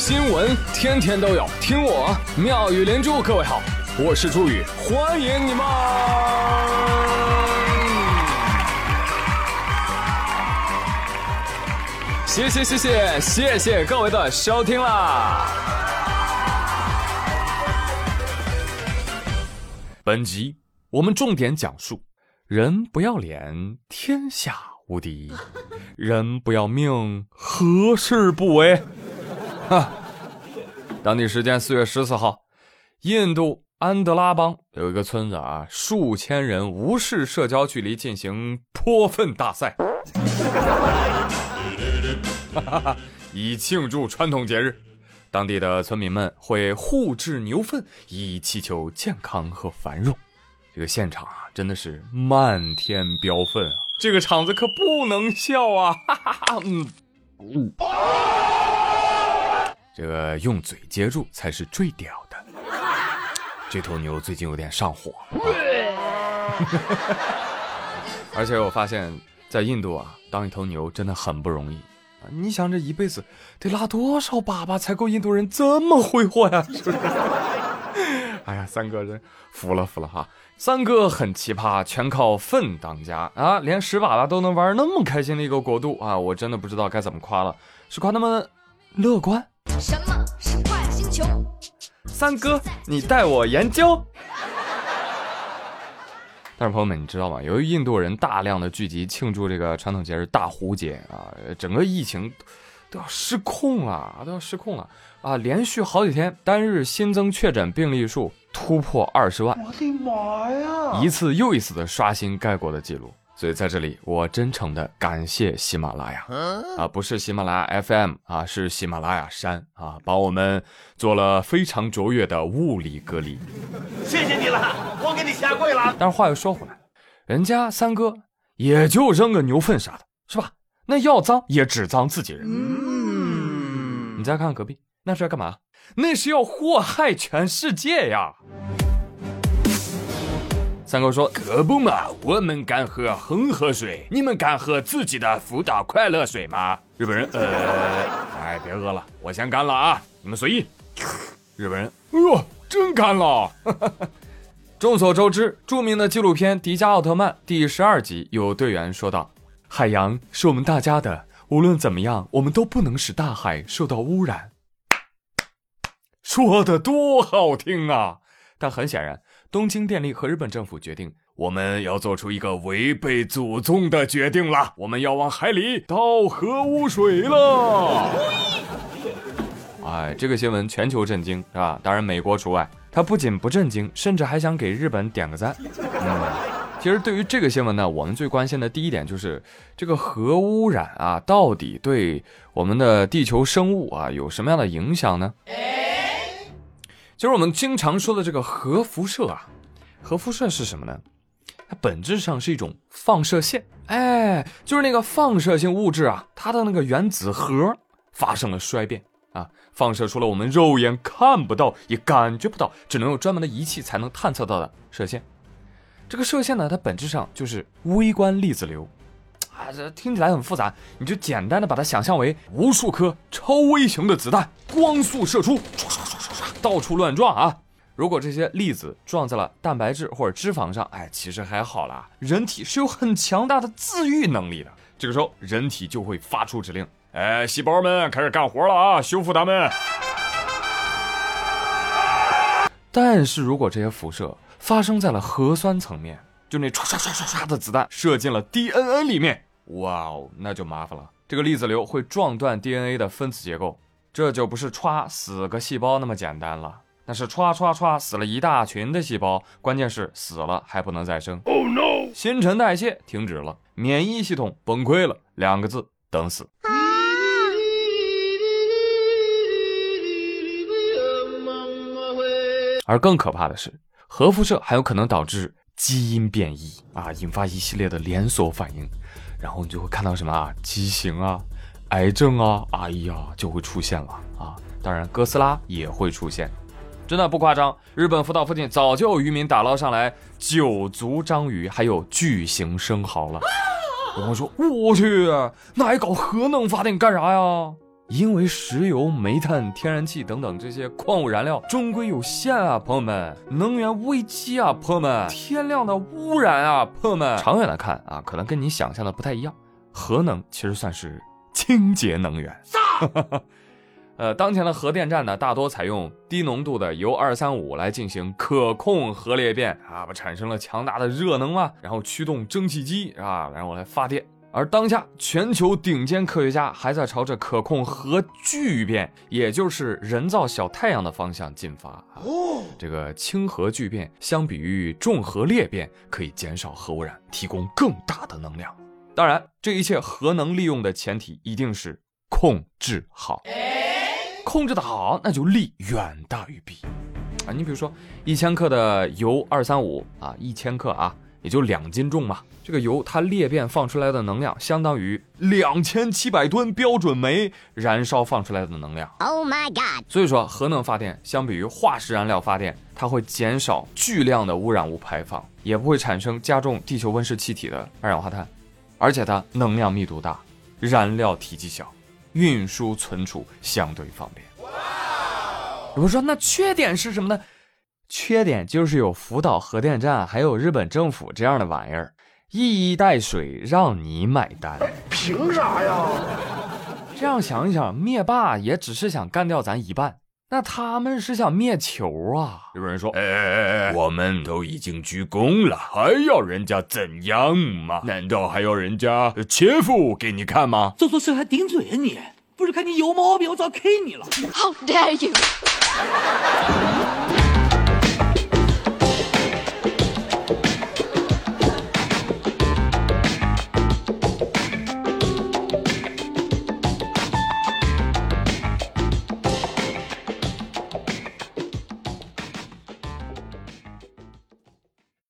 新闻天天都有，听我妙语连珠。各位好，我是朱宇，欢迎你们！谢谢谢谢谢谢各位的收听啦！本集我们重点讲述：人不要脸，天下无敌；人不要命，何事不为？哈！当地时间四月十四号，印度安德拉邦有一个村子啊，数千人无视社交距离进行泼粪大赛。以庆祝传统节日，当地的村民们会互掷牛粪，以祈求健康和繁荣。这个现场啊，真的是漫天飙粪啊！这个场子可不能笑啊！哈哈哈，嗯嗯，这个用嘴接住才是最屌的。这头牛最近有点上火，而且我发现，在印度啊，当一头牛真的很不容易啊。你想这一辈子得拉多少粑粑才够印度人这么挥霍呀？是不是？哎呀，三哥真服了服了哈！三哥很奇葩，全靠粪当家啊！连屎粑粑都能玩那么开心的一个国度啊！我真的不知道该怎么夸了，是夸他们乐观？什么是快乐星球？三哥，你带我研究。但是朋友们，你知道吗？由于印度人大量的聚集庆祝这个传统节日大壶节啊，整个疫情都要失控了，都要失控了啊！连续好几天单日新增确诊病例数突破二十万，我的妈呀！一次又一次的刷新该国的记录。所以在这里，我真诚的感谢喜马拉雅啊，不是喜马拉雅 FM 啊，是喜马拉雅山啊，帮我们做了非常卓越的物理隔离。谢谢你了，我给你下跪了。但是话又说回来，人家三哥也就扔个牛粪啥的，是吧？那要脏也只脏自己人。嗯，你再看看隔壁，那是要干嘛？那是要祸害全世界呀！三哥说：“可不嘛，我们敢喝恒河水，你们敢喝自己的福岛快乐水吗？”日本人，呃，哎，别饿了，我先干了啊，你们随意。日本人，哎呦，真干了！众所周知，著名的纪录片《迪迦奥特曼》第十二集有队员说道：“海洋是我们大家的，无论怎么样，我们都不能使大海受到污染。”说的多好听啊！但很显然。东京电力和日本政府决定，我们要做出一个违背祖宗的决定了。我们要往海里倒核污水了。哎，这个新闻全球震惊，是吧？当然美国除外。他不仅不震惊，甚至还想给日本点个赞。嗯，其实对于这个新闻呢，我们最关心的第一点就是这个核污染啊，到底对我们的地球生物啊有什么样的影响呢？就是我们经常说的这个核辐射啊，核辐射是什么呢？它本质上是一种放射线，哎，就是那个放射性物质啊，它的那个原子核发生了衰变啊，放射出了我们肉眼看不到也感觉不到，只能用专门的仪器才能探测到的射线。这个射线呢，它本质上就是微观粒子流，啊，这听起来很复杂，你就简单的把它想象为无数颗超微型的子弹光速射出。到处乱撞啊！如果这些粒子撞在了蛋白质或者脂肪上，哎，其实还好啦。人体是有很强大的自愈能力的，这个时候人体就会发出指令，哎，细胞们开始干活了啊，修复它们。但是如果这些辐射发生在了核酸层面，就那唰唰唰唰唰的子弹射进了 DNA 里面，哇哦，那就麻烦了。这个粒子流会撞断 DNA 的分子结构。这就不是歘死个细胞那么简单了，那是歘歘歘死了一大群的细胞，关键是死了还不能再生。Oh no！新陈代谢停止了，免疫系统崩溃了，两个字，等死。而更可怕的是，核辐射还有可能导致基因变异啊，引发一系列的连锁反应，然后你就会看到什么啊，畸形啊。癌症啊，哎呀，就会出现了啊！当然，哥斯拉也会出现，真的不夸张。日本福岛附近早就有渔民打捞上来九足章鱼，还有巨型生蚝了。有朋友说：“我去，那还搞核能发电干啥呀？”因为石油、煤炭、天然气等等这些矿物燃料终归有限啊，朋友们，能源危机啊，朋友们，天量的污染啊，朋友们。长远来看啊，可能跟你想象的不太一样，核能其实算是清洁能源。呃，当前的核电站呢，大多采用低浓度的铀二三五来进行可控核裂变啊，不产生了强大的热能啊，然后驱动蒸汽机啊，然后来发电。而当下，全球顶尖科学家还在朝着可控核聚变，也就是人造小太阳的方向进发啊。这个氢核聚变相比于重核裂变，可以减少核污染，提供更大的能量。当然，这一切核能利用的前提一定是控制好。控制的好，那就利远大于弊啊！你比如说，一千克的铀二三五啊，一千克啊，也就两斤重嘛。这个铀它裂变放出来的能量，相当于两千七百吨标准煤燃烧放出来的能量。Oh my god！所以说，核能发电相比于化石燃料发电，它会减少巨量的污染物排放，也不会产生加重地球温室气体的二氧化碳，而且它能量密度大，燃料体积小。运输存储相对方便。我说那缺点是什么呢？缺点就是有福岛核电站，还有日本政府这样的玩意儿，一衣带水让你买单。凭啥呀？这样想一想，灭霸也只是想干掉咱一半。那他们是想灭球啊！有人说：“哎哎哎，我们都已经鞠躬了，还要人家怎样吗？难道还要人家切腹给你看吗？”做错事还顶嘴啊你！不是看你有毛病，我早 K 你了。How dare you！